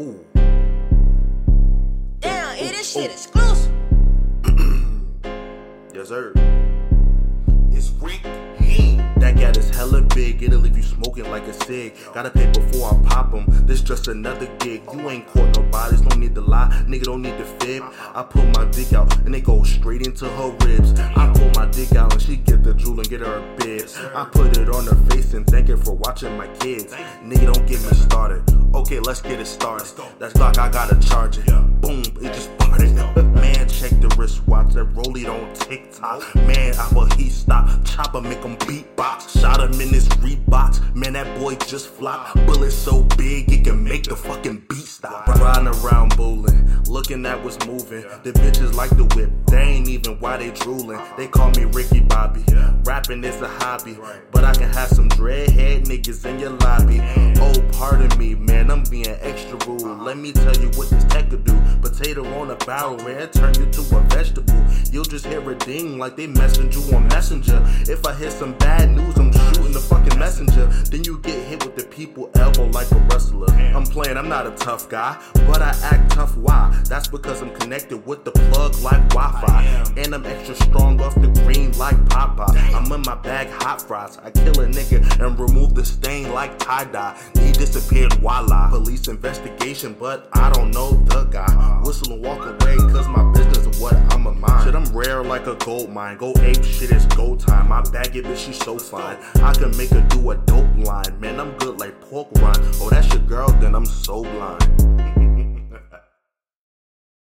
Ooh. Damn, it is shit exclusive. Yes, sir. It's Rick. That gat is hella big, it'll leave you smoking like a cig. Gotta pay before I pop 'em. This just another gig. You ain't caught no bodies, no need to lie. Nigga don't need to fib. I pull my dick out and it goes straight into her ribs. I pull my dick out and she get the jewel and get her a bib. I put it on her face and thank her for watching my kids. Nigga, don't get me started. Let's get it started. That's Glock, I gotta charge it. Boom, it just parted. Man, check the wristwatch. That rollie don't TikTok. Man, I will he stop. Chopper make him beatbox. Shot him in his Reeboks. Man, that boy just flop. Bullet so big it can make the fucking beat stop. Riding around bowling, looking at what's moving. The bitches like the whip. They ain't even why they drooling. They call me Ricky Bobby. Rapping is a hobby, but I can have some dreadhead niggas in your lobby. Oh, pardon me, man, I'm being extra rude. Let me tell you what this tech could do. Potato on a barrel, man, turn you to a vegetable. You'll just hear a ding like they messaging you on Messenger. If I hear some bad news, I'm shooting like a wrestler. I'm playing, I'm not a tough guy, but I act tough. Why? That's because I'm connected with the plug like Wi-Fi, and I'm extra strong off the green like Popeye. I'm in my bag hot fries. I kill a nigga and remove the stain like tie dye. He disappeared, voila. Police investigation, but I don't know the guy. Whistle and walk away, cause my business is what I'm a mind. Shit, I'm rare like a gold mine. Go ape shit, it's go time. My bag it, bitch, she so fine. I can make her do a dope line.